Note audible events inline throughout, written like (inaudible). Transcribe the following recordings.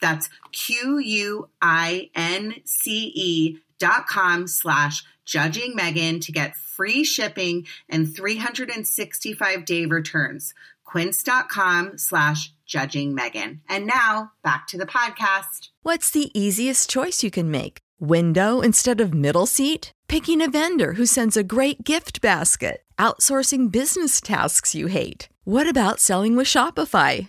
That's Q U I N C E dot com slash judging Megan to get free shipping and 365 day returns. Quince.com slash judging Megan. And now back to the podcast. What's the easiest choice you can make? Window instead of middle seat? Picking a vendor who sends a great gift basket? Outsourcing business tasks you hate? What about selling with Shopify?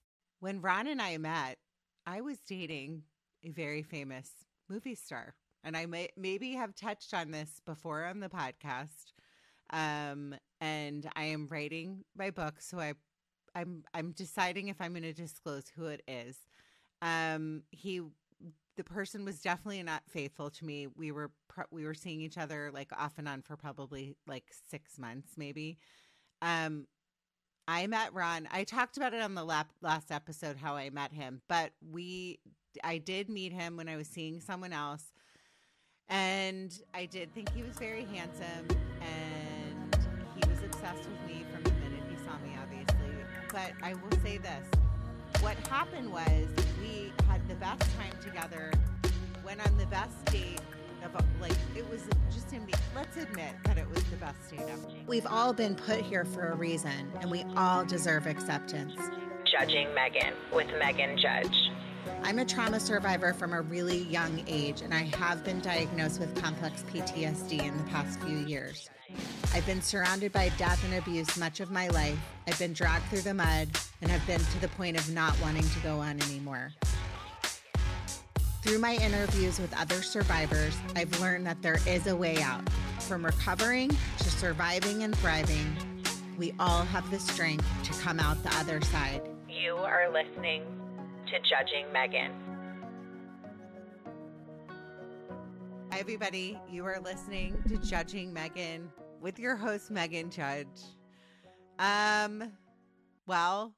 When Ron and I met, I was dating a very famous movie star. And I may maybe have touched on this before on the podcast. Um, and I am writing my book, so I I'm I'm deciding if I'm going to disclose who it is. Um, he the person was definitely not faithful to me. We were we were seeing each other like off and on for probably like 6 months maybe. Um I met Ron. I talked about it on the lap, last episode how I met him, but we I did meet him when I was seeing someone else. And I did think he was very handsome and he was obsessed with me from the minute he saw me obviously. But I will say this. What happened was we had the best time together, went on the best date of like it was just in me. Let's admit that it was the best date ever. We've all been put here for a reason and we all deserve acceptance. Judging Megan with Megan Judge. I'm a trauma survivor from a really young age, and I have been diagnosed with complex PTSD in the past few years. I've been surrounded by death and abuse much of my life. I've been dragged through the mud and have been to the point of not wanting to go on anymore. Through my interviews with other survivors, I've learned that there is a way out. From recovering to surviving and thriving, we all have the strength to come out the other side. You are listening to Judging Megan. Hi, everybody. You are listening to Judging Megan with your host, Megan Judge. Um, well,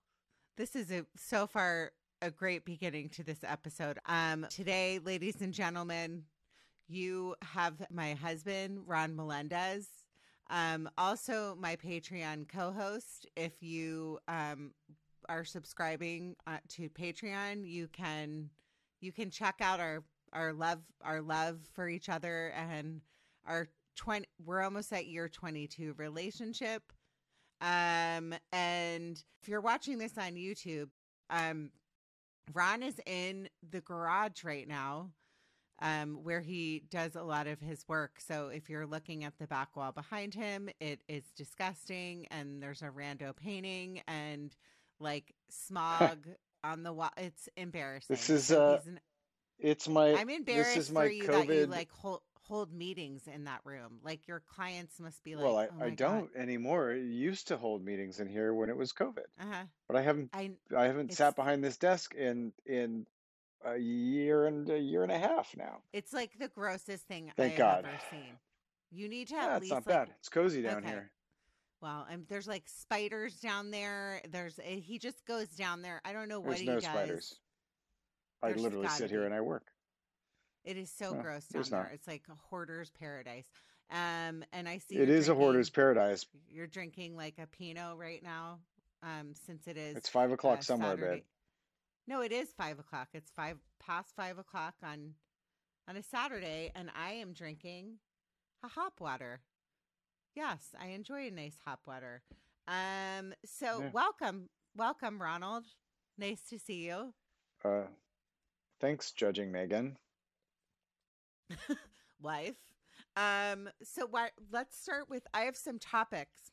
this is a so far a great beginning to this episode. Um, today, ladies and gentlemen, you have my husband, Ron Melendez. Um, also my Patreon co-host. If you um are subscribing uh, to Patreon, you can you can check out our our love our love for each other and our 20 we're almost at year 22 relationship um and if you're watching this on youtube um Ron is in the garage right now, um, where he does a lot of his work. So if you're looking at the back wall behind him, it is disgusting, and there's a rando painting and like smog (laughs) on the wall. It's embarrassing. This is, uh, he's n- It's my. I'm embarrassed This is my for you that you COVID. like hold hold meetings in that room. Like your clients must be like, well, I, oh I don't anymore. I used to hold meetings in here when it was COVID, Uh-huh. but I haven't. I I haven't sat behind this desk in in a year and a year and a half now. it's like the grossest thing Thank I God. have ever seen. You need to Yeah, at it's not like bad. It's cozy down Okay. here. well, and there's like spiders down there. There's he just goes down there. I don't know what he does. There's he no does. spiders. I There's literally sit here be. and I work. It is so No, gross down there's there. not. It's like a hoarder's paradise. Um, and I see it is you're a hoarder's paradise. You're drinking like a Pinot right now, um, since it is It's five o'clock uh, somewhere, Saturday. babe. No, it is five o'clock. It's five past five o'clock on on a Saturday, and I am drinking a hop water. Yes, I enjoy a nice hop water. Um, so Yeah. welcome, welcome, Ronald. Nice to see you. Uh, thanks, judging Megan. (laughs) wife. Um, so what? Let's start with. I have some topics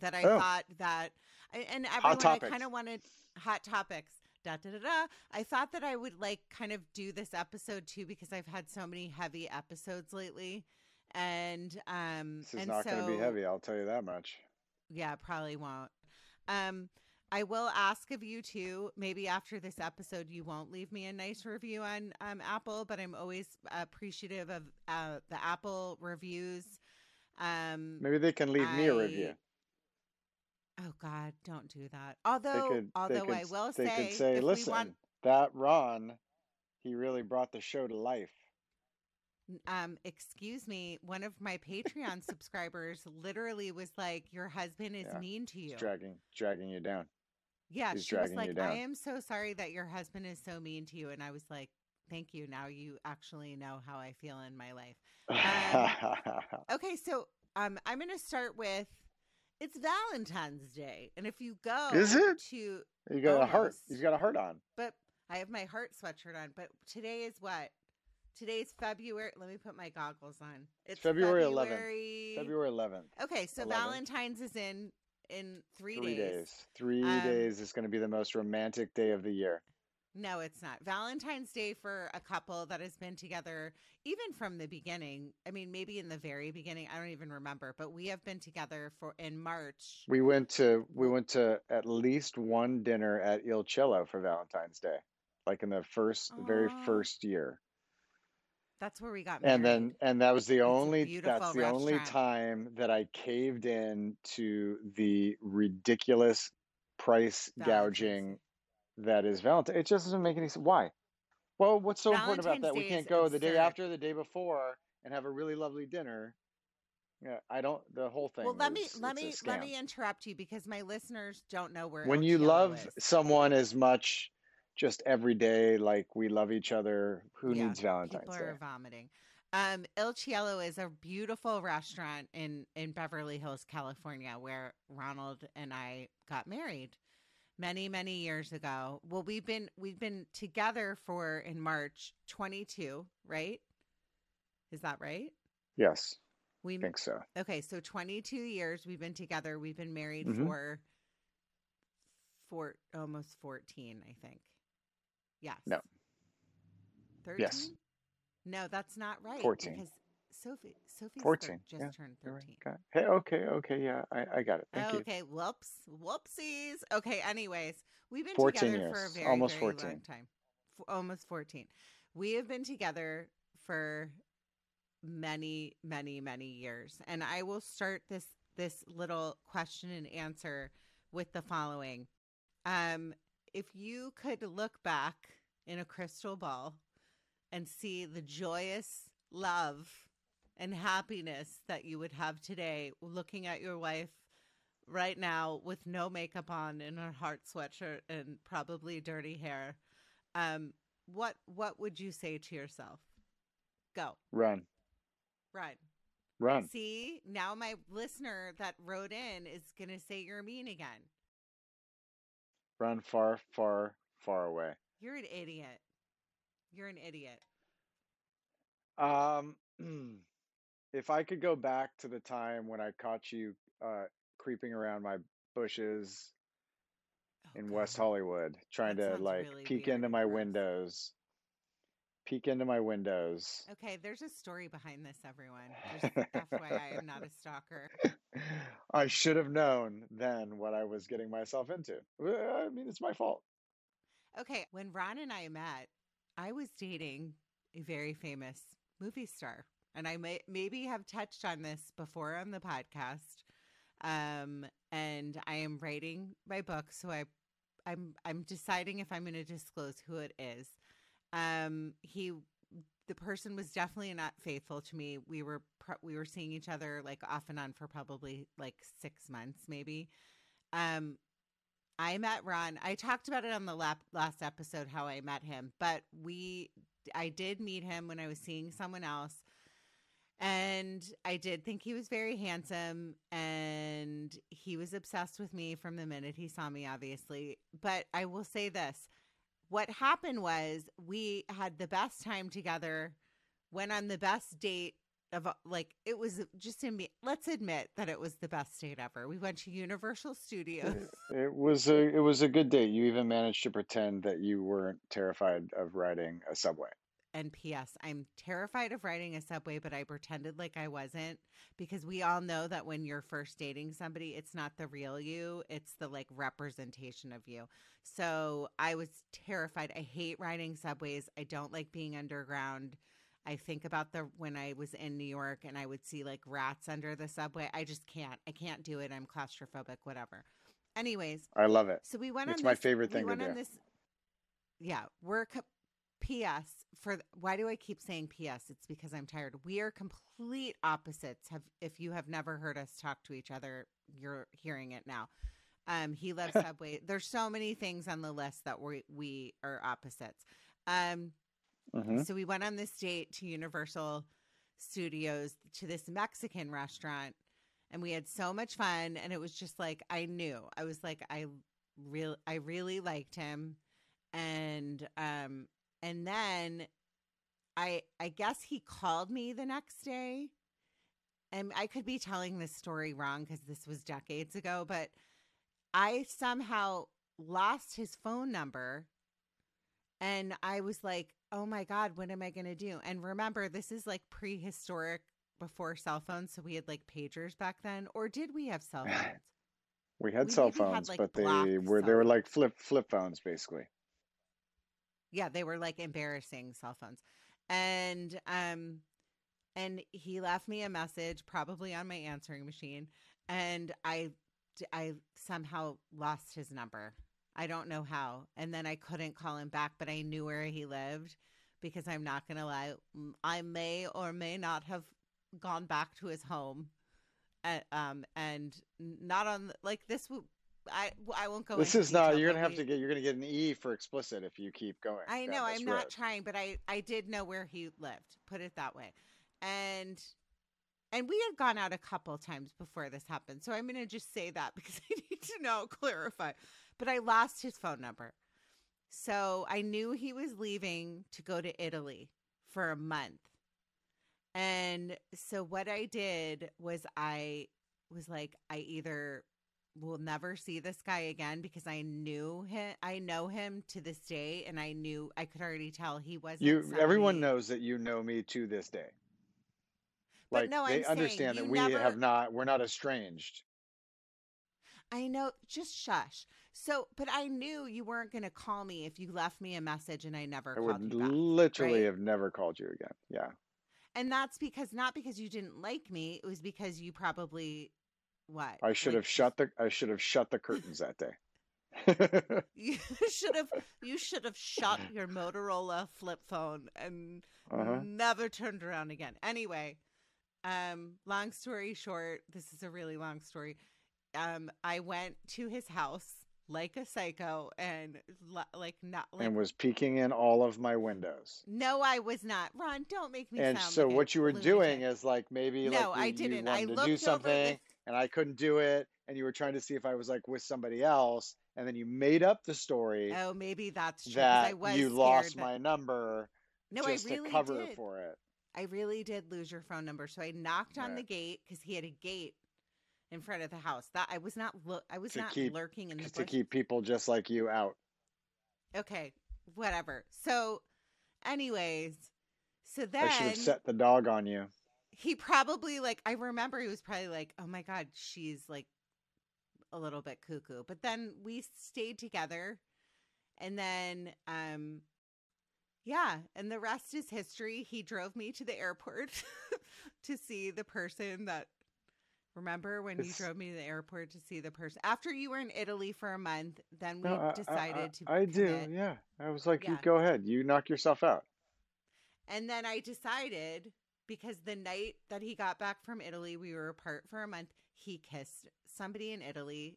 that I Oh. thought that, and everyone, I kind of wanted hot topics. Da da da da. I thought that I would like kind of do this episode too because I've had so many heavy episodes lately, and um, This is and not going to be heavy. I'll tell you that much. yeah, probably won't. Um, I will ask of you too. Maybe after this episode, you won't leave me a nice review on um, Apple, but I'm always appreciative of uh, the Apple reviews. Um, Maybe they can leave me a review. oh God, don't do that. Although, could. although could, I will They say, could say, if "Listen, want, that Ron, he really brought the show to life." um, excuse me, one of my Patreon (laughs) subscribers literally was like, "Your husband is Yeah, mean to you." dragging, dragging you down. Yeah, she was like, I am so sorry that your husband is so mean to you. And I was like, thank you. Now you actually know how I feel in my life. Um, (laughs) Okay, so um, I'm going to start with it's Valentine's Day. And if you go Is it? to, you got a heart. He's got a heart on. but I have my heart sweatshirt on, but today is what? Today's February. Let me put my goggles on. It's February 11th. February. February 11th. Okay, so 11th. Valentine's is in in three, Three days. Three Um, days is going to be the most romantic day of the year. No, it's not. Valentine's Day for a couple that has been together even from the beginning. I mean, maybe in the very beginning, I don't even remember, but we have been together for in March. We went to we went to at least one dinner at Il Cielo for Valentine's Day, like in the first the very first year. That's where we got married. And then and that was the only that's the only time that I caved in to the ridiculous price Valentine's gouging that is Valentine. It just doesn't make any sense. Why? Well, what's so important about Valentine's that? We can't is go the day after, the day before, and have a really lovely dinner. Yeah, I don't. The whole thing. well, let me let me let me interrupt you because my listeners don't know where when you love is. someone as much just every day like we love each other who Yeah, needs valentine's People day are vomiting. Um, Il Cielo is a beautiful restaurant in in Beverly Hills, California, where Ronald and I got married many many years ago. Well, we've been we've been together for in March 22, right? Is that right? yes We think so okay, so 22 years we've been together. We've been married Mhm. for for almost 14, I think. Yes. No. 13? Yes. No, that's not right. 14. Because Sophie Sophie's 14, just yeah, turned You're right. 13. Okay. hey okay okay yeah i, I got it thank you okay, whoops, whoopsies. Okay, anyways, we've been 14 together for a very, almost very 14. long time. F- almost 14. We have been together for many, many, many years. And I will start this this little question and answer with the following. Um, if you could look back in a crystal ball and see the joyous love and happiness that you would have today looking at your wife right now with no makeup on in her heart sweatshirt and probably dirty hair um what what would you say to yourself? Go. Run. Run. Run. See now my listener that wrote in is gonna say you're mean again run far far far away You're an idiot. You're an idiot. Um, (clears throat) if I could go back to the time when I caught you uh, creeping around my bushes Oh, in West Hollywood, trying That to like really peek into my windows, peek into my windows. Okay, there's a story behind this, everyone. Just (laughs) FYI, I'm not a stalker. I should have known then what I was getting myself into. Uh, I mean, it's my fault. Okay, when Ron and I met, I was dating a very famous movie star, and I may maybe have touched on this before on the podcast. Um, and I am writing my book, so I, I'm I'm deciding if I'm going to disclose who it is. Um, he, the person was definitely not faithful to me. We were we were seeing each other like off and on for probably like six months, maybe. Um, I met Ron. I talked about it on the lap, last episode how I met him, but we I did meet him when I was seeing someone else. And I did think he was very handsome and he was obsessed with me from the minute he saw me obviously. But I will say this. What happened was we had the best time together, went on the best date of uh, like it was just in me. Let's admit that it was the best date ever. We went to Universal Studios. (laughs) It was a it was a good date. You even managed to pretend that you weren't terrified of riding a subway. And P.S. I'm terrified of riding a subway, but I pretended like I wasn't because we all know that when you're first dating somebody, it's not the real you, it's the like representation of you. So I was terrified. I hate riding subways. I don't like being underground. I think about the when I was in New York and I would see like rats under the subway. I just can't. I can't do it. I'm claustrophobic, whatever. Anyways, I love it. so we went It's on my this, favorite we thing to on do. This, yeah, we're co- P.S. for why do I keep saying P.S. It's because I'm tired. We are complete opposites. Have if you have never heard us talk to each other, you're hearing it now. Um, he loves (laughs) Subway. There's so many things on the list that we we are opposites. Um, hmm so we went on this date to Universal Studios to this Mexican restaurant and we had so much fun and it was just like I knew. I was like I real I really liked him and um and then I I guess he called me the next day. And I could be telling this story wrong cuz this was decades ago, but I somehow lost his phone number and I was like, "Oh my god, what am I going to do?" And remember, this is like prehistoric before cell phones, so we had like pagers back then, or did we have cell (laughs) phones? We had We cell maybe had, phones, like, but they were they were like flip flip phones basically. yeah, they were like embarrassing cell phones. And um and he left me a message probably on my answering machine and I, I somehow lost his number. I don't know how. And then I couldn't call him back, but I knew where he lived because I'm not going to lie, I may or may not have gone back to his home. Uh, um and not on like this w- I I won't go This is not. You're gonna have we- to get. You're gonna get an E for explicit if you keep going. I know I'm not trying, but I I did know where he lived. Put it that way, and and we had gone out a couple times before this happened. So I'm going to just say that (laughs) because I need to know clarify. But I lost his phone number, so I knew he was leaving to go to Italy for a month, and so what I did was I was like I either will never see this guy again because I knew him. I know him to this day, and I knew I could already tell he wasn't. You. Everyone knows that you know me to this day. But Like no, they I'm understand that we never- have not. We're not estranged. I know. Just shush. So, but I knew you weren't going to call me if you left me a message and I never I called would back. literally right? have never called you again. Yeah. And that's because not because you didn't like me. It was because you probably what I should like, have shut the. I should have shut the curtains that day. (laughs) You should have. You should have shut your Motorola flip phone and uh-huh. never turned around again. Anyway, um, long story short, this is a really long story. Um, I went to his house like a psycho and like not like And was peeking in all of my windows. no, I was not. Ron, don't make me And so like what you were doing is like maybe No, like I you, you didn't. I wanted to looked do something this- and I couldn't do it and you were trying to see if I was like with somebody else and then you made up the story Oh, maybe that's true. that was you lost that- my number No, just I really cover did. for it. I really did lose your phone number, so I knocked on Right. the gate because he had a gate in front of the house. That I was not. Lo- I was not keep- lurking in the to bush. keep people just like you out. Okay, whatever. So, anyways, so then I should have set the dog on you. he probably like I remember he was probably like, "Oh my god, she's like a little bit cuckoo." But then we stayed together and then um yeah, and the rest is history. He drove me to the airport (laughs) to see the person that Remember when you drove me to the airport to see the person after you were in Italy for a month? Then we No, I- I- decided I, to. I do. Yeah. I was like, you go ahead. You knock yourself out. And then I decided because the night that he got back from Italy, we were apart for a month. He kissed somebody in Italy,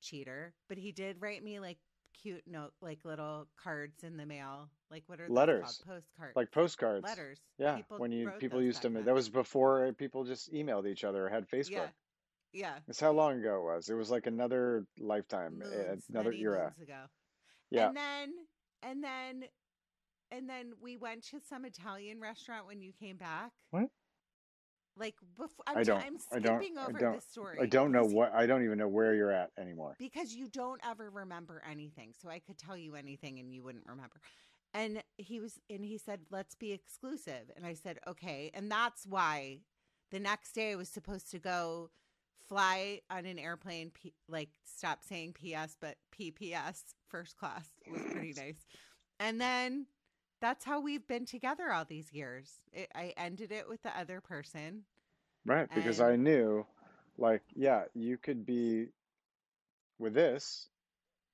cheater. But he did write me like cute note, like little cards in the mail. Like what are Letters. called? Postcards. Like postcards. letters. Yeah. People when you people used to that was before people just emailed each other or had Facebook. Yeah. Yeah. That's how long ago it was. It was like another lifetime, uh, Moons, another era. ago. Yeah. And then and then and then we went to some Italian restaurant when you came back. What? Like before I'm, I don't- I'm I don't- skipping I over don't- this story. I don't know what I don't even know where you're at anymore. because you don't ever remember anything. So I could tell you anything and you wouldn't remember. And he was and he said, "Let's be exclusive." And I said, "Okay." And that's why the next day I was supposed to go fly on an airplane P- like stop saying PS but PPS first class was pretty (laughs) nice. And then that's how we've been together all these years. It, I ended it with the other person. Right, because And- I knew like yeah, you could be with this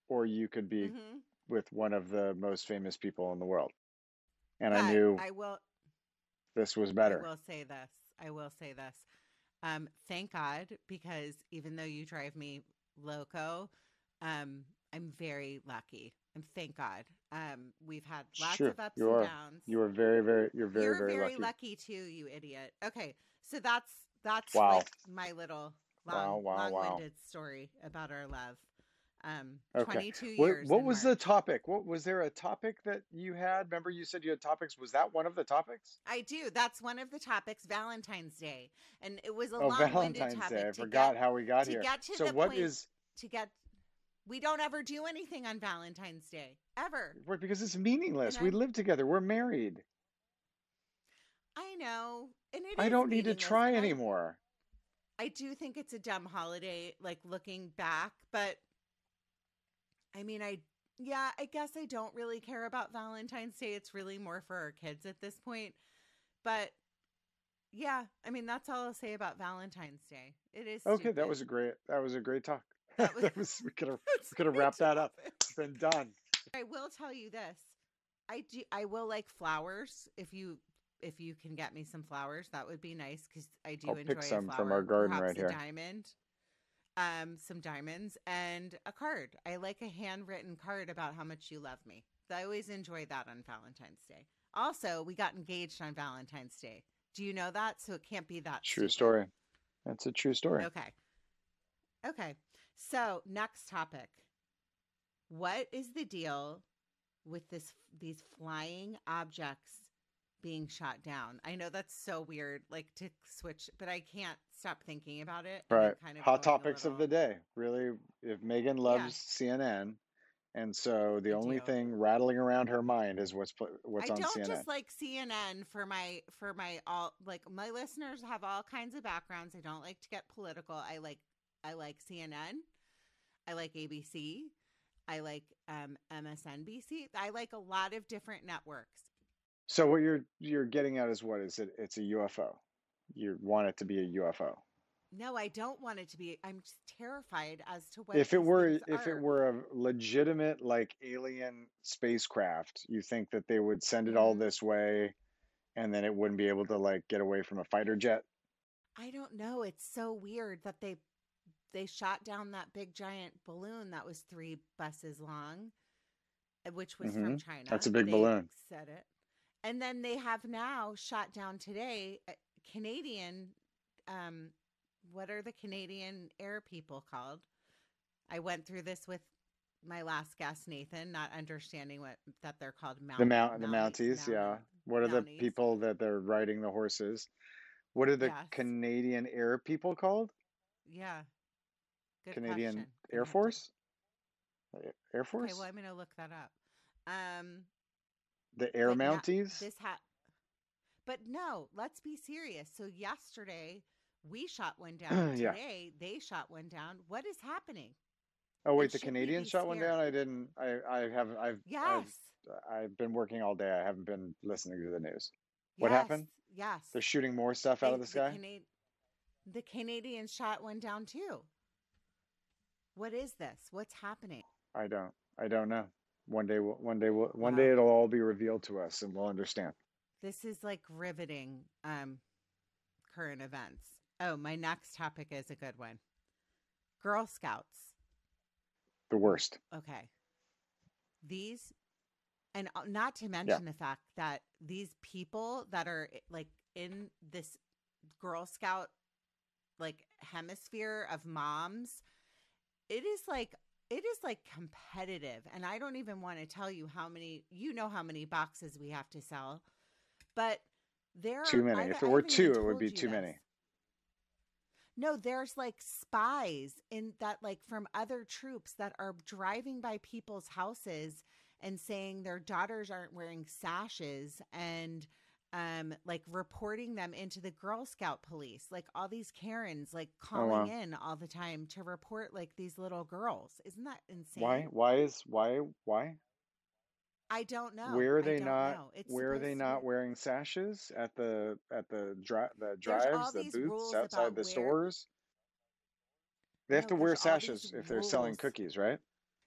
or you could be Mhm. with one of the most famous people in the world. And I knew I will this was better. I will say this. I will say this. Um, thank God, because even though you drive me loco, um, I'm very lucky. And thank God. Um, we've had lots Sure, of ups and downs. You are very, very you're very, You're very, very lucky. lucky. too, you idiot. Okay, so that's that's Wow. like my little long, wow, wow. long-winded story about our love. Um, Okay. 22 years. what was the topic? What was there a topic that you had? Remember you said you had topics. Was that one of the topics? I do. That's one of the topics, Valentine's Day, and it was a Oh, long-winded Valentine's topic. Day. I forgot get, how we got to here. get to So the what point is to get. We don't ever do anything on Valentine's Day ever. Right, because it's meaningless. We live together. We're married. I know, and it I don't need to try I- anymore. I do think it's a dumb holiday, like looking back, but I mean, I yeah, I guess I don't really care about Valentine's Day. It's really more for our kids at this point. But yeah, I mean, that's all I'll say about Valentine's Day. It is Okay, that was a great that was a great talk. That was- was we could (laughs) have we could have wrapped that up. It's been done. I will tell you this. I do I will like flowers if you if you can get me some flowers, that would be nice because I do I'll enjoy pick a some flower. from our garden right a here. diamond, um, some diamonds, and a card. I like a handwritten card about how much you love me. I always enjoy that on Valentine's Day. Also, we got engaged on Valentine's Day. Do you know that? So it can't be that True stupid. story. That's a true story. Okay. Okay. So, next topic. What is the deal with this these flying objects being shot down? I know that's so weird like to switch, but I can't stop thinking about it. Right. kind of Hot topics of the day. Really, if Megan loves CNN, and so the I only do. thing rattling around her mind is what's what's I on don't just like CNN for my for my all like my listeners have all kinds of backgrounds. I don't like to get political. I like I like CNN. I like ABC. I like um, MSNBC. I like a lot of different networks. So what you're you're getting at is what is it? It's a UFO. You want it to be a UFO. No, I don't want it to be. I'm just terrified as to what if it were if are. it were a legitimate like alien spacecraft, you think that they would send it all Mhm. this way and then it wouldn't be able to like get away from a fighter jet? I don't know. It's so weird that they they shot down that big giant balloon that was three buses long, uh, which was from China. That's a big They balloon. Said it, and then they have now shot down today uh, Canadian. Um, what are the Canadian air people called? I went through this with my last guest Nathan, not understanding what that they're called mount, The mount the mounties, Mounties, yeah. What are the people that they're riding the horses? What are the Yes. Canadian Air people called? Yeah. Good Canadian question. Air Force? Air Force? Okay, well, I'm gonna look that up. Um, the Air Mounties? this ha but no, let's be serious. So yesterday we shot one (clears throat) down. Yeah. Today they shot one down. What is happening? oh wait, and the should we Canadians be shot one down? I didn't I I haven't I've Yes. I've, I've been working all day. I haven't been listening to the news. What happened? Yes. They're shooting more stuff out They- of the sky? Cana- the Canadians shot one down too. What is this? What's happening? I don't I don't know. One day we'll, one day we'll, one Wow. day it'll all be revealed to us and we'll understand. This is like riveting um current events. Oh, my next topic is a good one. Girl Scouts. The worst. Okay. These and uh, not to mention the fact that these people that are like in this Girl Scout like hemisphere of moms, it is like it is like competitive and I don't even want to tell you how many you know how many boxes we have to sell. But there are Too many. I If it were two, it would be too many. this. No, there's like spies in that, like from other troops that are driving by people's houses and saying their daughters aren't wearing sashes and um like reporting them into the Girl Scout police. Like all these Karens like calling wow. in all the time to report like these little girls. Isn't that insane? Why why is why why? I don't know. where are they not where are they not wearing sashes at the at the dri- the drives the booths outside the where- stores they have No, to wear there's all these sashes if they're selling cookies right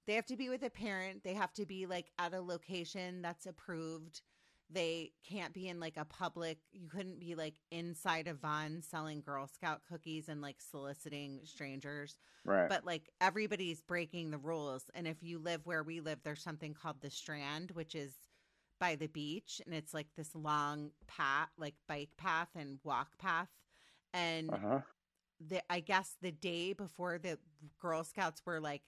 They have to be with a parent. They have to be like at a location that's approved. They can't be in like a public. You couldn't be like inside a van selling Girl Scout cookies and like soliciting strangers. right But like everybody's breaking the rules. And if you live where we live, there's something called the Strand, which is by the beach, and it's like this long path, like bike path and walk path. And uh-huh the I guess the day before the Girl Scouts were like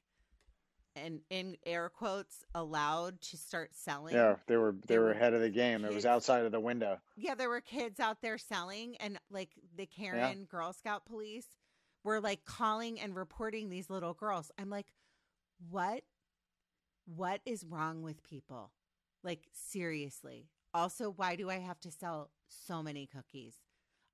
and in air quotes allowed to start selling. yeah they were they there were were ahead of the game it was outside of the window Yeah, there were kids out there selling and like the Karen Girl Scout police were like calling and reporting these little girls. I'm like, "What? What is wrong with people?" Like seriously. Also, why do I have to sell so many cookies?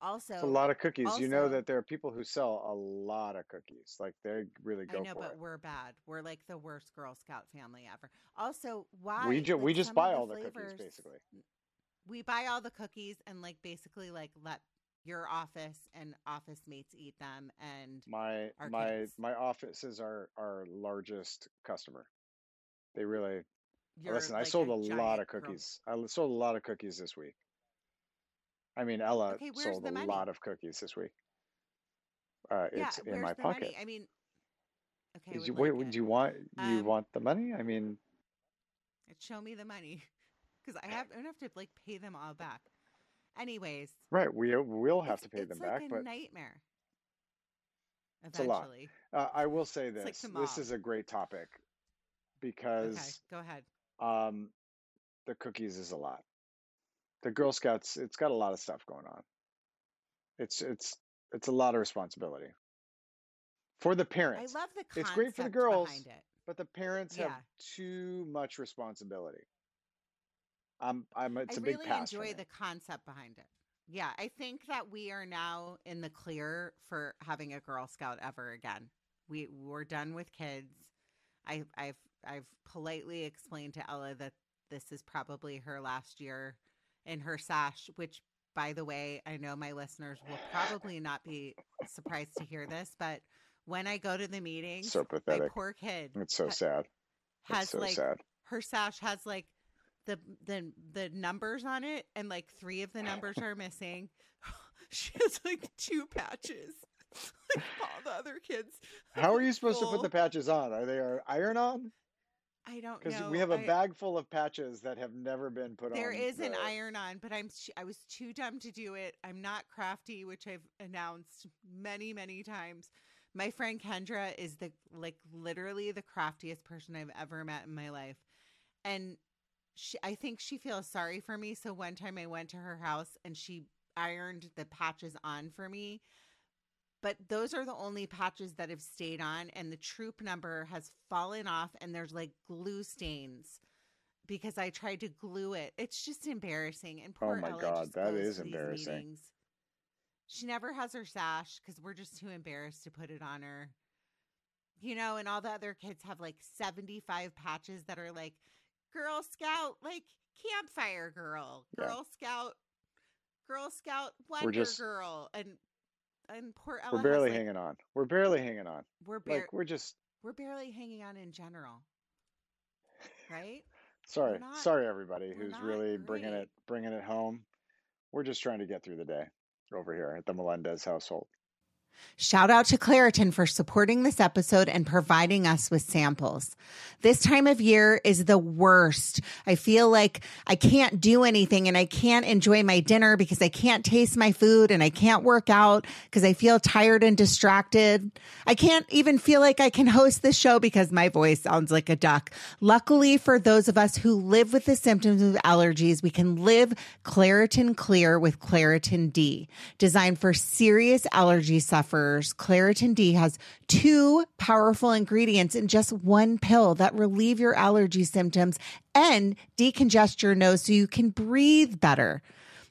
Also, it's a lot of cookies you know that there are people who sell a lot of cookies like they really go I know, for but it we're bad. We're like the worst Girl Scout family ever. Also, why we, ju- like, we just buy all the flavors- cookies basically We buy all the cookies and like basically like let your office and office mates eat them and my my kids. my office is our our largest customer they really uh, you're Listen, I sold a, lot giant of Girl- cookies. I l- sold a lot of cookies this week. I mean, Ella Okay, sold a money? lot of cookies this week. Uh, yeah, it's in my pocket. money? I mean, okay, you, wait, would you want you Um, want the money? I mean, show me the money (laughs) because I have I don't have to like pay them all back. Anyways, right? We will have to pay them like back, a but nightmare. It's a lot. Eventually, uh, I will say It's like this: this is a great topic okay, because go ahead. um, the cookies is a lot. The Girl Scouts, it's got a lot of stuff going on. It's it's it's a lot of responsibility for the parents. I love the concept it's great for the girls, behind it. but the parents have too much responsibility. I'm, I'm. It's I a big really pass for enjoy the concept behind it. Yeah, I think that we are now in the clear for having a Girl Scout ever again. We we're done with kids. I I've I've politely explained to Ella that this is probably her last year in her sash, which by the way, I know my listeners will probably not be surprised to hear this, but when I go to the meetings, So my poor kid It's so ha- sad. has It's so like sad. her sash has like the the the numbers on it and like three of the numbers are missing (laughs) she has like two patches (laughs) like all the other kids How are you supposed to put the patches on? Are they uh, iron on? I don't Because we have a I- bag full of patches that have never been put there on. is an iron on but i'm i was too dumb to do it i'm not crafty which i've announced many many times My friend Kendra is the like literally the craftiest person I've ever met in my life. And she I think she feels sorry for me. So one time I went to her house and she ironed the patches on for me. But those are the only patches that have stayed on and the troop number has fallen off and there's like glue stains because I tried to glue it. It's just embarrassing. And Oh poor my Ella God, that these embarrassing. meetings. She never has her sash because we're just too embarrassed to put it on her. You know, and all the other kids have like 75 patches that are like Girl Scout, like campfire girl, Yeah. Girl Scout, Girl Scout Wonder just- Girl. And and poor Ella We're barely like- hanging on. We're barely hanging on. We're bar- Like we're just we're barely hanging on in general. Right? sorry, not- sorry everybody who's really bringing it bringing it home. We're just trying to get through the day over here at the Melendez household. Shout out to Claritin for supporting this episode and providing us with samples. This time of year is the worst. I feel like I can't do anything and I can't enjoy my dinner because I can't taste my food and I can't work out because I feel tired and distracted. I can't even feel like I can host this show because my voice sounds like a duck. Luckily for those of us who live with the symptoms of allergies, we can live Claritin Clear with Claritin D. Designed for serious allergy Claritin D has two powerful ingredients in just one pill that relieve your allergy symptoms and decongest your nose so you can breathe better.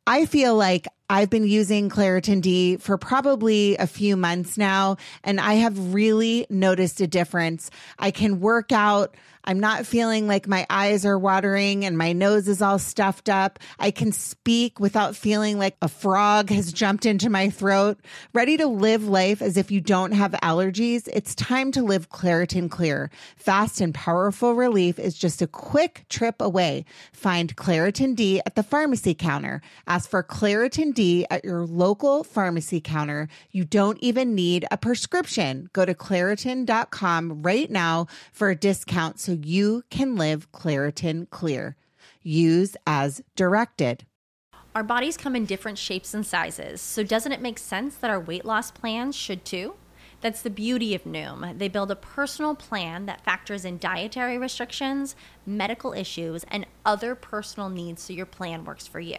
I feel like I've been using Claritin D for probably a few months now, and I have really noticed a difference. I can work out. I'm not feeling like my eyes are watering and my nose is all stuffed up. I can speak without feeling like a frog has jumped into my throat. Ready to live life as if you don't have allergies? It's time to live Claritin Clear. Fast and powerful relief is just a quick trip away. Find Claritin D at the pharmacy counter. Ask for Claritin D at your local pharmacy counter. You don't even need a prescription. Go to Claritin.com right now for a discount so you can live Claritin Clear. Use as directed. Our bodies come in different shapes and sizes, so doesn't it make sense that our weight loss plans should too? That's the beauty of Noom. They build a personal plan that factors in dietary restrictions, medical issues, and other personal needs so your plan works for you.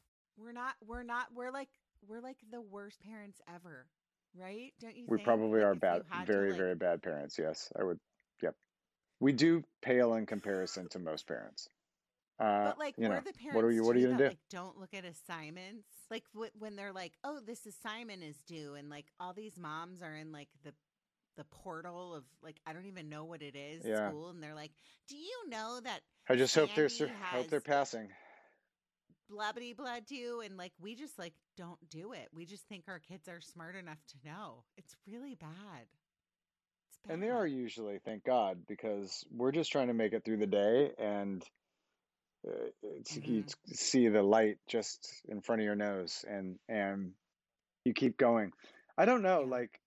We're not we're like we're like the worst parents ever. Right? Don't you We think? probably Like, are bad, to, very, like- very bad parents. Yes, I would. Yep, we do pale in comparison to most parents. Uh, But like you know, the parents what are you? What are you gonna that, do? Like, don't look at assignments. Like wh- when they're like, "Oh, this assignment is due," and like all these moms are in like the the portal of like I don't even know what it is Yeah. school, and they're like, "Do you know that I just hope they're sur- Sandy hope they're passing. Blah blah blah do?" And like we just like don't do it. We just think our kids are smart enough to know. It's really bad. and they are usually, thank God, because we're just trying to make it through the day and uh, it's, you see the light just in front of your nose and and you keep going. I don't know, like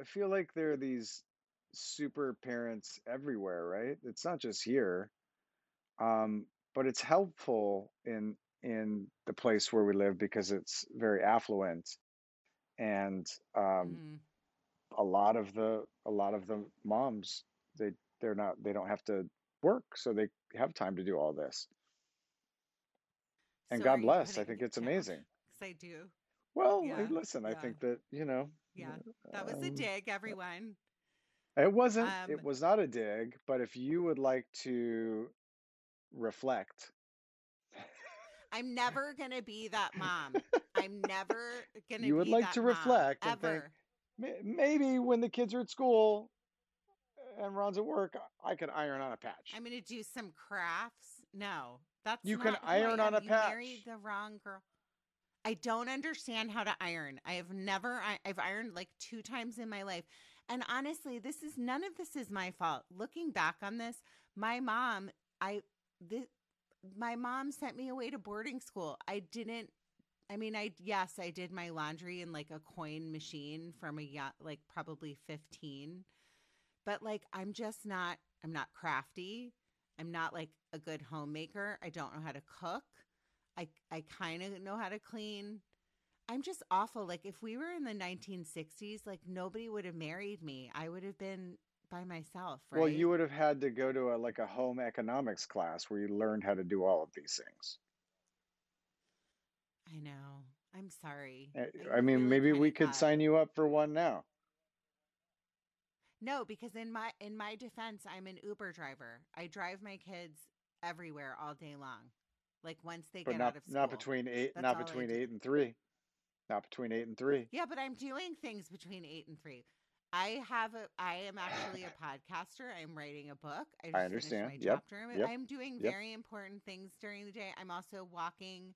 I feel like there are these super parents everywhere, right? It's not just here. Um, but it's helpful in in the place where we live because it's very affluent and um hmm a lot of the a lot of the moms they they're not they don't have to work so they have time to do all this and So god bless i think it's amazing Because I do. well Yeah. listen i think that you know Yeah. That was a um, dig, everyone. it wasn't Um, it was not a dig but if you would like to reflect I'm never gonna be that mom. I'm never (laughs) gonna you would be like to mom reflect and think ever. "May- maybe when the kids are at school and ron's at work i could iron on a patch I'm gonna do some crafts. No, that's you can not who I iron on a You married the wrong girl. I don't understand how to iron. I have never. I, I've ironed like two times in my life, and honestly, this is none of this is my fault. Looking back on this, my mom, I this, my mom sent me away to boarding school. I didn't. I mean, I yes, I did my laundry in like a coin machine from a like probably fifteen, but like I'm just not. I'm not crafty. I'm not like a good homemaker. I don't know how to cook. I I kind of know how to clean. I'm just awful. Like if we were in the 1960s, like nobody would have married me. I would have been by myself, right? Well, you would have had to go to a like a home economics class where you learned how to do all of these things. I know. I'm sorry. Uh, I I mean, really maybe we could sign you up for one now, no, because in my in my defense, I'm an Uber driver. I drive my kids everywhere all day long. Like once they but get not out of school. not between eight, that's not between eight and three, not between eight and three. Yeah, but I'm doing things between eight and three. I have a. I am actually a podcaster. I'm writing a book. I just I understand. Yep, chapter. Yep, I'm doing yep. very important things during the day. I'm also walking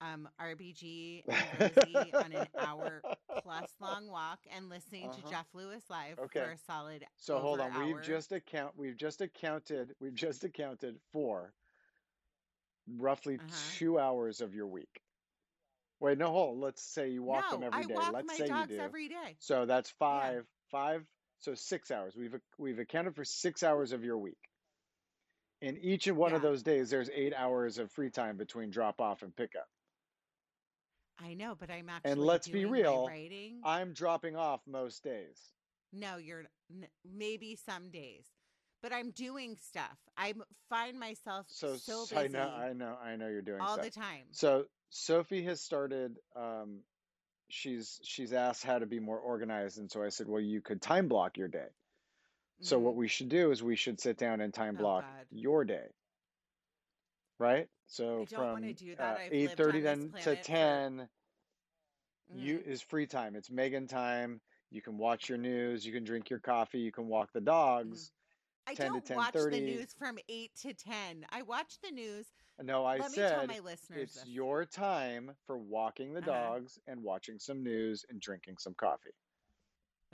um, RBG (laughs) and on an hour plus long walk and listening to Uh-huh. Jeff Lewis live Okay. for a solid So hold on. We've just account. We've just accounted. We've just accounted for roughly Uh-huh. two hours of your week. Wait, no, hold. Let's say you walk them No, every I day. Let's say you do. every day. So that's five, five, so six hours. We've we've accounted for six hours of your week. In each and one of those days, there's eight hours of free time between drop off and pickup. I know, but I'm actually And let's be real, writing. I'm dropping off most days. No, you're n- maybe some days, but I'm doing stuff. I find myself So so I know, I know, I know you're doing all stuff. the time. So Sophie has started. Um, she's she's asked how to be more organized, and so I said, well, you could time block your day. So what Mhm. we should do is we should sit down and time Oh block your day, right? So don't want to from uh, that. I've eight lived thirty then to planet for. ten, you is free time. It's Megan time. You can watch your news. You can drink your coffee. You can walk the dogs. I Ten to don't watch the news from eight to ten. I watch the news. No, I Let me tell said my listeners it's this. your time for walking the Uh huh. dogs and watching some news and drinking some coffee.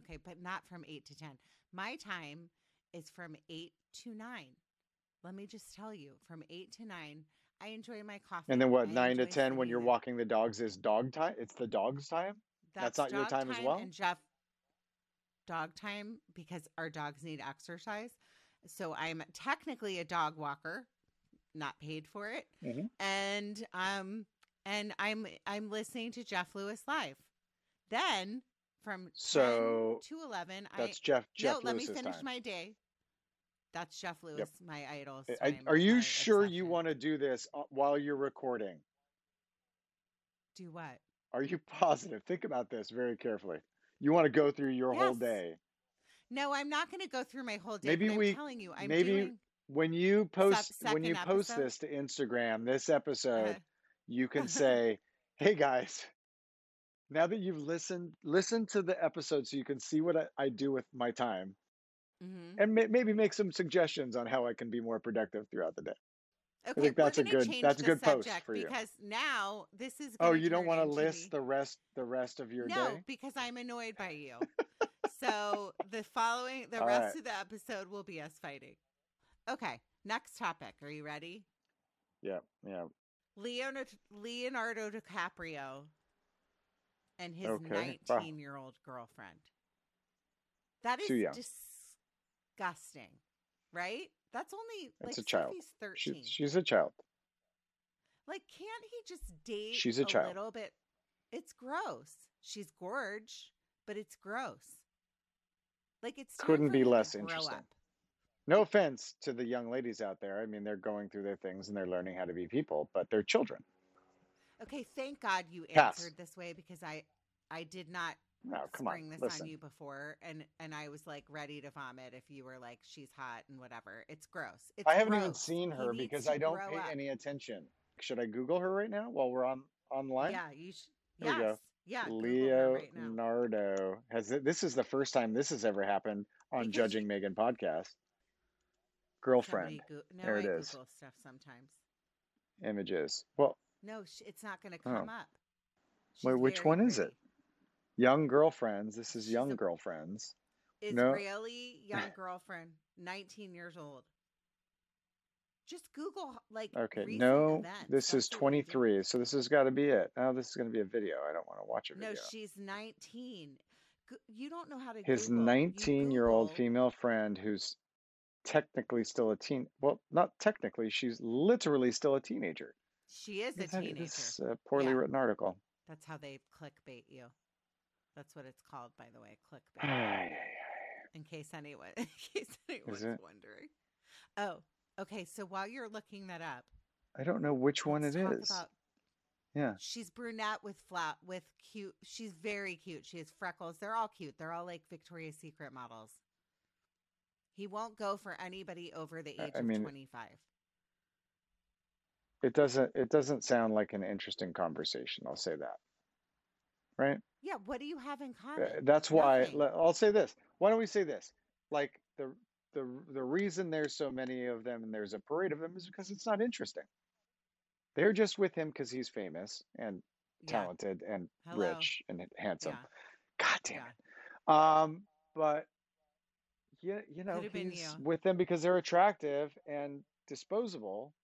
Okay, but not from eight to ten. My time is from eight to nine. Let me just tell you, from eight to nine, I enjoy my coffee. And then what, I nine to enjoy ten when you're walking the dogs is dog time? It's the dog's time? That's That's not your dog time as well? and Jeff dog time because our dogs need exercise. So I'm technically a dog walker, not paid for it. hmm And um and I'm I'm listening to Jeff Lewis live. Then from 10 So to 11 I that's Jeff No, Jeff let me finish time. my day. That's Jeff Lewis, Yep. my idol. So I- are you sure you want to do this uh, while you're recording? Do what? Are you (laughs) positive? Think about this very carefully. You want to go through your whole day. No, I'm not going to go through my whole day, Maybe but I'm we telling you, I'm maybe doing when you post when second you post this to Instagram, this episode, you can (laughs) say, "Hey guys, now that you've listened listen to the episode so you can see what I, I do with my time mhm. and may, maybe make some suggestions on how I can be more productive throughout the day." I Okay, think that's a good that's a good post for you. because now this is Oh, you don't want to list me. the rest the rest of your No, day? No, because I'm annoyed by you. (laughs) So the following, the All rest right. of the episode will be us fighting. Okay, next topic. Are you ready? Yeah, yeah. Leonardo, Leonardo DiCaprio and his Okay, wow. 19 year old girlfriend. That is disgusting, right? That's only like a child. Sophie's 13. She's she's a child. Like, can't he just date She's a child. little bit? It's gross. She's gorge, but it's gross. Like, it's Couldn't be less interesting. up. No offense to the young ladies out there. I mean, they're going through their things and they're learning how to be people, but they're children. Okay, thank God you Pass. answered this way because I, I did not No, come spring on. this Listen. on you before, and and I was like ready to vomit if you were like she's hot and whatever. It's gross. It's I haven't even seen her needs because I don't pay up. any attention. Should I Google her right now while we're on online? Yeah, you should. Here we go. Yeah. Her right. Leonardo has it, this is the first time this has ever happened on Because Judging Megan podcast. Girlfriend Somebody Goo- no, There I it is. Google stuff sometimes. images. Well, No, it's not going to Oh. come up. Wait, which very one is it? young girlfriends. This is She's young a- girlfriends. No. Israeli young girlfriend, 19 years old. Just Google like Okay, no, events. this is That's what we do. 23. So this has got to be it. Oh, this is going to be a video. I don't want to watch a No, she's 19. You don't know how to His Google. 19 year old Google- female friend who's technically still a teen. Well, not technically. She's literally still a teenager. She is a that- teenager. This uh, poorly Yeah. written article. That's how they clickbait you. That's what it's called, by the way, clickbait. Ay, in case anyone, (laughs) in case anyone's wondering. Oh, okay. So while you're looking that up, I don't know which one it is. About, Yeah. she's brunette with flat with cute. She's very cute. She has freckles. They're all cute. They're all like Victoria's Secret models. He won't go for anybody over the age I of mean, 25. It doesn't it doesn't sound like an interesting conversation. I'll say that. Right? Yeah. What do you have in common? That's why Nothing. I'll say this. Why don't we say this? Like the the the reason there's so many of them and there's a parade of them is because it's not interesting. They're just with him because he's famous and Yeah. talented and Hello. rich and handsome. Yeah. God damn Yeah. it. Um, but yeah, you know, been he's you. with them because they're attractive and disposable.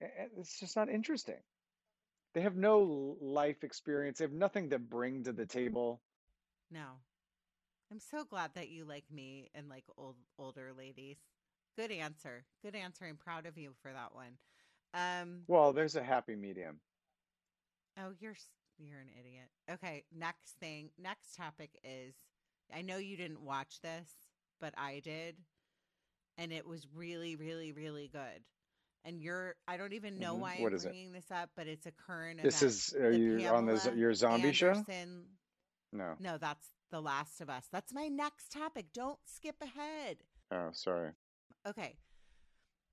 and It's just not interesting. They have no life experience. They have nothing to bring to the table. No. I'm so glad that you like me and like old older ladies. Good answer. Good answer. I'm proud of you for that one. Um Well, there's a happy medium. oh, you're you're an idiot. Okay, next thing. Next topic is I know you didn't watch this, but I did. And it was really really really good. And you're I don't even know Mhm. why What I'm is it? bringing this up, but it's a current This is, are you on the, your zombie show? Anderson No. No, that's The Last of Us. That's my next topic. Don't skip ahead. Oh, sorry. Okay.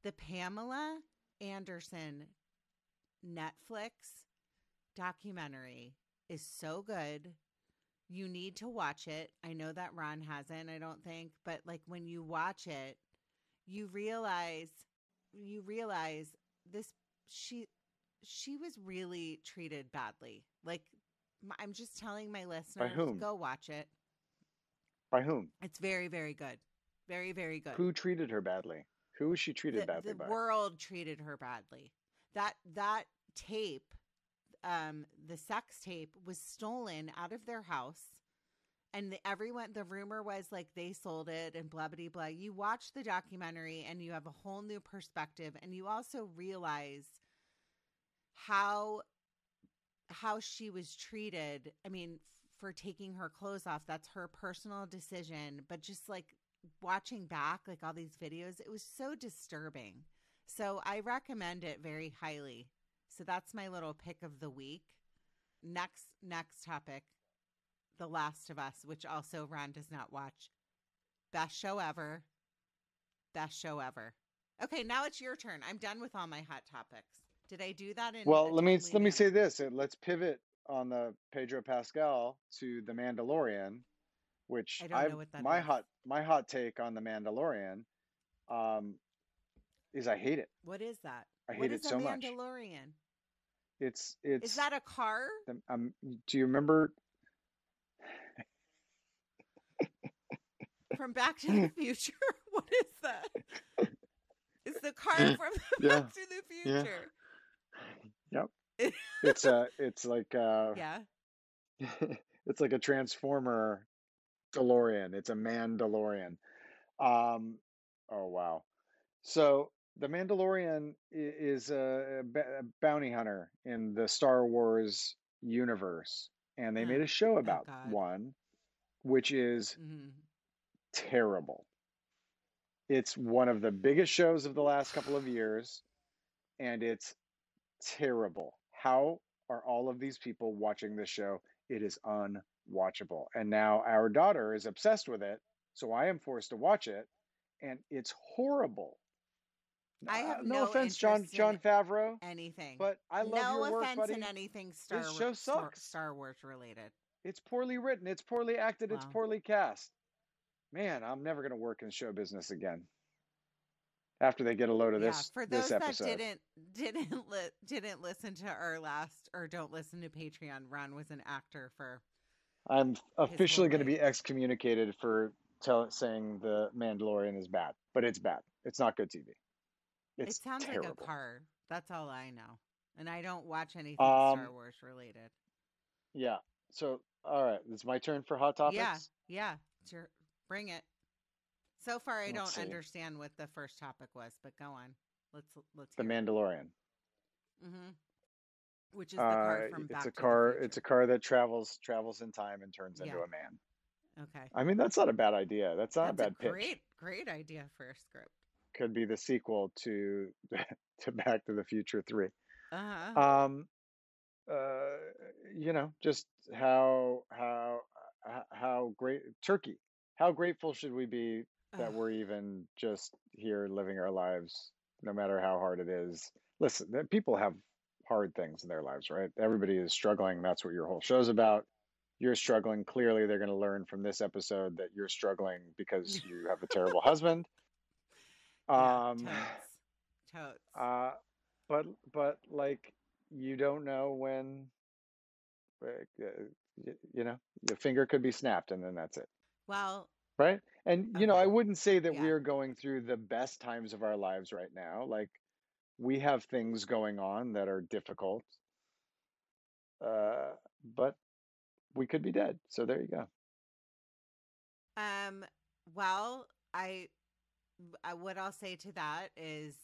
The Pamela Anderson Netflix documentary is so good. You need to watch it. I know that Ron hasn't, I don't think, but like when you watch it, you realize you realize this she she was really treated badly. Like I'm just telling my listeners, go watch it. By whom? It's very very good. Very very good Who treated her badly? Who was she treated the, badly the by? world treated her badly. That that tape, um, the sex tape, was stolen out of their house, and the, everyone. The rumor was like they sold it and blah blah blah. You watch the documentary and you have a whole new perspective, and you also realize how how she was treated. I mean, for taking her clothes off, that's her personal decision. But just like watching back like all these videos it was so disturbing so i recommend it very highly so that's my little pick of the week next next topic the last of us which also ron does not watch best show ever best show ever okay now it's your turn i'm done with all my hot topics did i do that in Well, let me let me say this. Let's pivot on the Pedro Pascal to the Mandalorian, which I don't I've- what that my is. hot my hot take on the Mandalorian um, is I hate it. what is that I what hate is it so much. mandalorian It's it's is that a car um, do you remember from Back to the (laughs) Future? (laughs) what is that? It's the car from (laughs) Yeah, Back to the Future. yeah. Yep. It's uh it's like uh yeah. it's like a transformer DeLorean. It's a Mandalorian. Um oh wow. So the Mandalorian is a, a ba- a bounty hunter in the Star Wars universe, and they made a show about God. one, which is hmm terrible. It's one of the biggest shows of the last couple of years, and it's terrible. How are all of these people watching this show? It is unwatchable. And now our daughter is obsessed with it, so I am forced to watch it, and it's horrible. I Uh, have no no offense, Jon Jon Favreau, Anything. but I love no your work, offense buddy. in anything Star, This show sucks. Star Wars related. It's poorly written, it's poorly acted, it's poorly cast. Man, I'm never going to work in show business again. After they get a load of yeah, this for this those that episode. didn't (laughs) didn't li- didn't listen to our last or don't listen to Patreon, Ron was an actor for I'm officially going to be excommunicated for tell, saying the Mandalorian is bad, but it's bad. It's not good TV. It's it sounds terrible. like a car. That's all I know. And I don't watch anything Star Um, Wars related. Yeah. So, all right, it's my turn for hot topics. Yeah, yeah. It's your, bring it. So far, I Let's don't see. understand what the first topic was, but go on. Let's let's. The it. Mandalorian. Mm-hmm. Which is the car Uh, from it's Back a to the car. It's a car that travels travels in time and turns into a man. Okay. I mean, that's not a bad idea. That's not That's a bad pitch. great, great idea for a script. Could be the sequel to (laughs) to Back to the Future Three. Uh huh. um uh you know just how how how great turkey how grateful should we be that we're even just here living our lives no matter how hard it is? Listen people have hard things in their lives right? Everybody is struggling that's what your whole show's about. You're struggling clearly they're going to learn from this episode that you're struggling because (laughs) you have a terrible husband yeah, um totes, (sighs) totes. uh, but but like you don't know when, like, uh, y- you know, your finger could be snapped and then that's it, well, right? And you know, I wouldn't say that Yeah. we are going through the best times of our lives right now. Like we have things going on that are difficult, uh, but we could be dead. So there you go. um, well, I what I'll say to that is,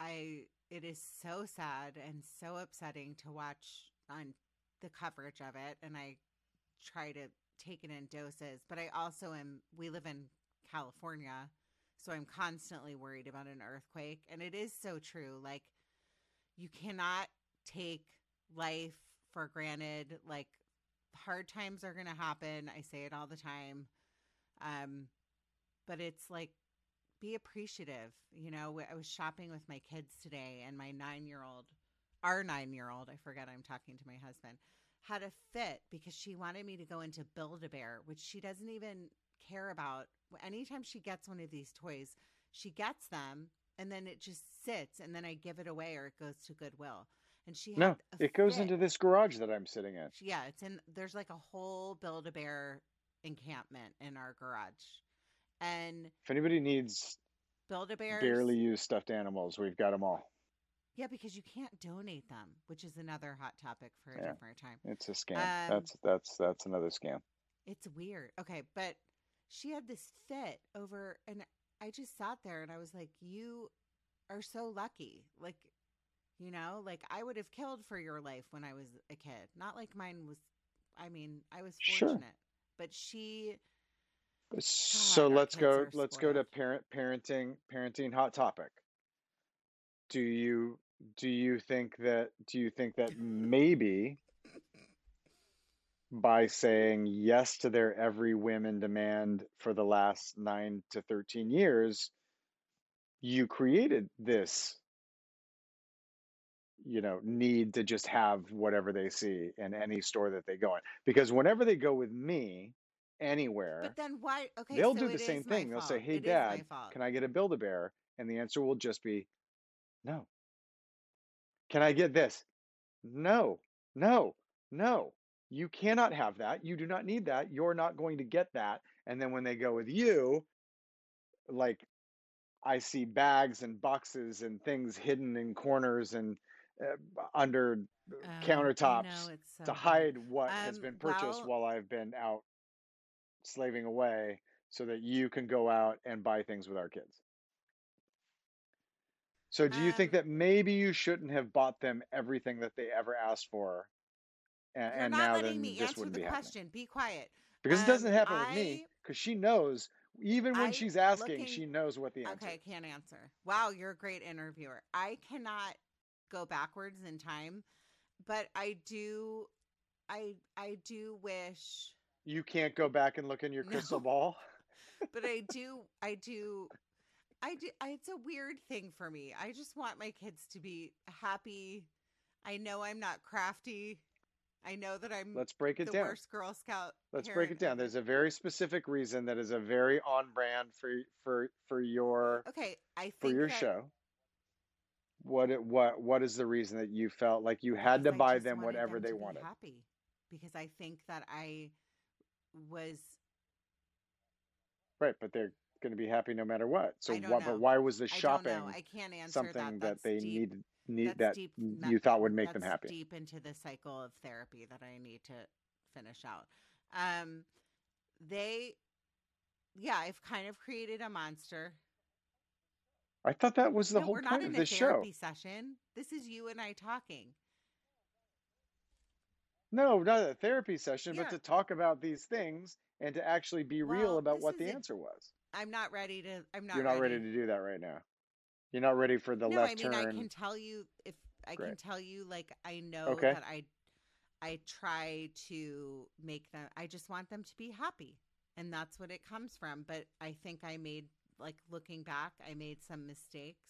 I it is so sad and so upsetting to watch on the coverage of it, and I try to take it in doses, but I also am. We live in California, so I'm constantly worried about an earthquake, and it is so true. Like you cannot take life for granted. Like hard times are going to happen. I say it all the time. Um, but it's like be appreciative. You know, I was shopping with my kids today, and my nine year old, our nine year old, I forget I'm talking to my husband, had a fit because she wanted me to go into Build a Bear, which she doesn't even care about. Anytime she gets one of these toys, she gets them and then it just sits and then I give it away or it goes to Goodwill. And she No, it goes fit. into this garage that I'm sitting in. Yeah, it's in there's like a whole Build a Bear encampment in our garage. And If anybody needs Build a Bear barely used stuffed animals, we've got them all. Yeah, because you can't donate them, which is another hot topic for a Yeah. different time. It's a scam. Um, that's that's that's another scam. It's weird. Okay, but she had this fit over and I just sat there and I was like, You are so lucky. Like, you know, like I would have killed for your life when I was a kid. Not like mine was I mean, I was Sure. fortunate. But she So our let's go let's go to parent parenting parenting hot topic. Do you do you think that do you think that maybe by saying yes to their every whim and demand for the last 9 to 13 years you created this you know need to just have whatever they see in any store that they go in because whenever they go with me anywhere But then why okay, they'll so do the same thing. They'll say, "Hey, It Dad, can I get a Build a Bear?" And the answer will just be, "No." Can I get this? No, no, no. You cannot have that. You do not need that. You're not going to get that. And then when they go with you, like I see bags and boxes and things hidden in corners and uh, under I countertops it's so to hide what has Um, been purchased well- while I've been out slaving away so that you can go out and buy things with our kids. So do you think Um, that maybe you shouldn't have bought them everything that they ever asked for and, and now then this wouldn't the be happening? question. Be quiet. Because it doesn't Um, happen with me because she knows even when I she's asking, looking she knows what the answer Okay, I can't answer. Wow, you're a great interviewer. I cannot go backwards in time, but I do I I do wish You can't go back and look in your crystal No. ball. (laughs) but I do I do I do I, it's a weird thing for me. I just want my kids to be happy. I know I'm not crafty. I know that I'm Let's break it the down. worst Girl Scout. Let's break it down. There's a very specific reason that is a very on brand for for for your Okay, I for your that show. What it, what what is the reason that you felt like you had to because I buy them whatever them they wanted? Happy, because I think that I was Right, but they're going to be happy no matter what. So I what? But why was the shopping know. I can't answer something that. that they deep. needed need that deep. you thought would make them happy? Deep into the cycle of therapy that I need to finish out. Um, they, yeah, I've kind of created a monster. I thought that was the no, whole we're point not of in a this show. session. This is you and I talking. No, not a therapy session, Yeah. but to talk about these things and to actually be real Well, about this what is the a- answer was. I'm not ready to. I'm not. You're not ready to do that right now. You're not ready for the no, left I mean I turn. can tell you if I can Great. tell you like I know Okay. that I I try to make them I just want them to be happy. And that's what it comes from, but I think I made like looking back, I made some mistakes.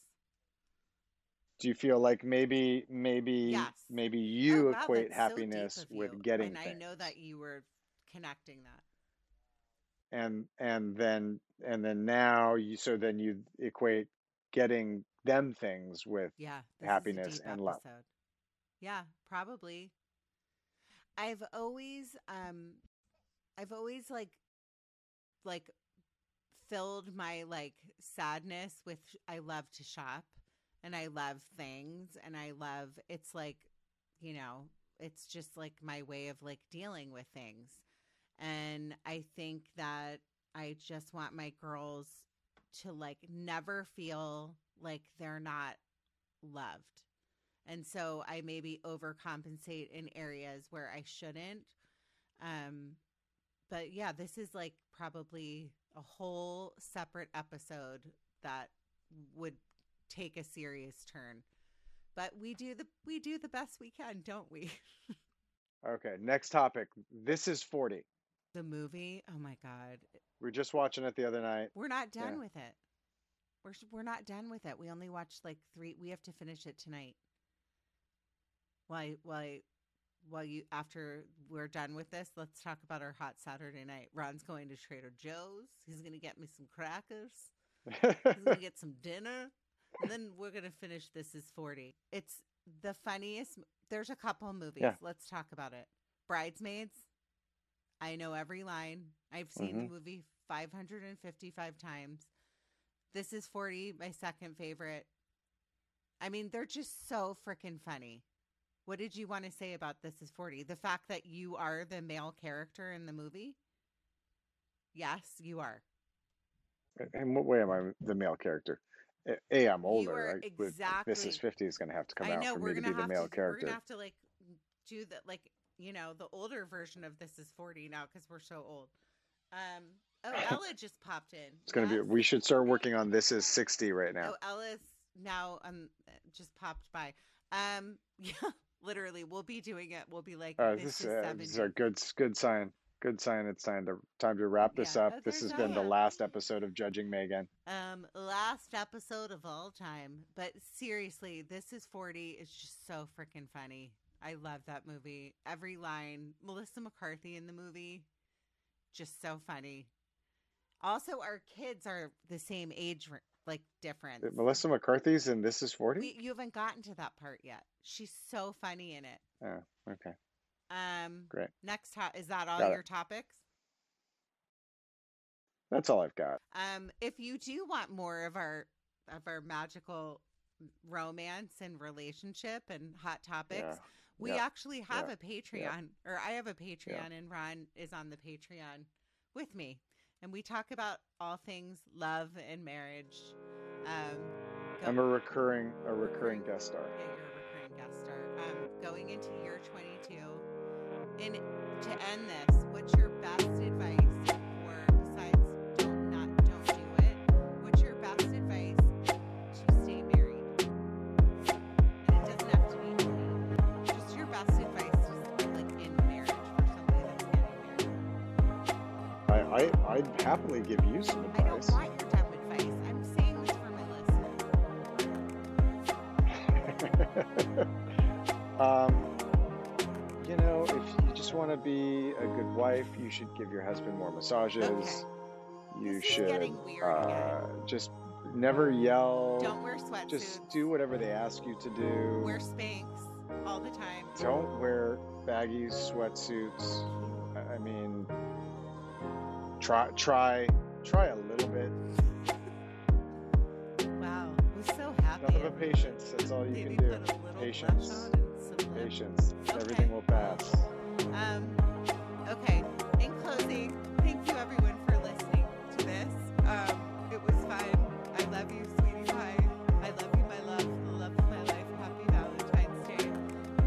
Do you feel like maybe maybe Yes. maybe Oh, you wow, equate that's so happiness with getting And I know that you were connecting that. and and then and then now you so then you equate getting them things with Yeah, Happiness and love. episode. Yeah, probably. I've always um I've always like like filled my like sadness with I love to shop and I love things and I love it's like you know, it's just like my way of like dealing with things. And I think that I just want my girls to like never feel like they're not loved. And so I maybe overcompensate in areas where I shouldn't. Um but yeah, this is like probably a whole separate episode that would take a serious turn. But we do the we do the best we can, don't we? (laughs) Okay, next topic. This is 40. the movie, oh my god. We are just watching it the other night. We're not done Yeah. with it. We're we're not done with it. We only watched like 3 we have to finish it tonight. Why why while you after we're done with this, let's talk about our hot Saturday night. Ron's going to Trader Joe's. He's going to get me some crackers. He's going (laughs) to get some dinner. And then we're going to finish This is 40. It's the funniest. There's a couple movies. Yeah. Let's talk about it. Bridesmaids. I know every line. I've seen Mhm. the movie 555 times. This is 40, my second favorite. I mean, they're just so freaking funny. What did you want to say about This is 40? The fact that you are the male character in the movie? Yes, you are. In what way am I the male character? A, I'm older. are right? With- This is 50 is going to have to come I out know for we're me to be the male to. We're character. gonna have to like do the like you know the older version of This is 40 now because we're so old. Um. Oh, (laughs) Ella just popped in. It's going to be, we should start working on This is 60 right now. Oh, Ella's now um just popped by. Um. (laughs) Yeah. Literally, we'll be doing it. We'll be like, Uh, this, this, is uh, this is a good, good sign. Good sign. It's time to time to wrap this Yeah. up. This has been the last episode of Judging Megan. Um, last episode of all time. But seriously, this is 40 it's just so freaking funny. I love that movie. Every line. Melissa McCarthy in the movie, just so funny. Also, our kids are the same age, like difference. Melissa McCarthy's and This is 40? You haven't gotten to that part yet. She's so funny in it. Oh, okay. Um, Great. next, to- is that all Got it. your topics? That's all I've got. Um, if you do want more of our of our magical romance and relationship and hot topics, Yeah. we Yeah. actually have Yeah. a Patreon, or I have a Patreon, and Ron is on the Patreon with me, and we talk about all things love and marriage. Um, go- I'm a recurring a recurring guest star. yeah, you're a recurring guest star. Um, going into year 22, and to end this, what's your best advice for besides don't not don't do it? What's your best advice to stay married? And it doesn't have to be me. Just your best advice, just like in marriage for somebody that's getting married. I, I I'd happily give you some advice. I don't want your dumb advice. I'm saying this for my listeners. (laughs) um, you know, if you just want to be a good wife, you should give your husband more massages. Okay. You This is should getting weird uh, just never yell. Don't wear sweatsuits. just do whatever they ask you to do. Wear Spanx all the time. Don't wear baggy sweatsuits. I- mean, try try try a little bit. Wow, I'm so happy. Nothing but patience. That's all you Maybe can do. put a little blush Patience. Patience. Okay. Everything will pass. Um, okay. In closing, thank you everyone for listening to this. Um, it was fun. I love you, sweetie pie. I love you, my love, the love of my life. Happy Valentine's Day.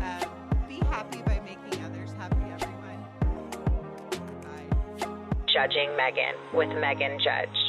Um, be happy by making others happy, everyone. Bye. Judging Megan with Megan Judge.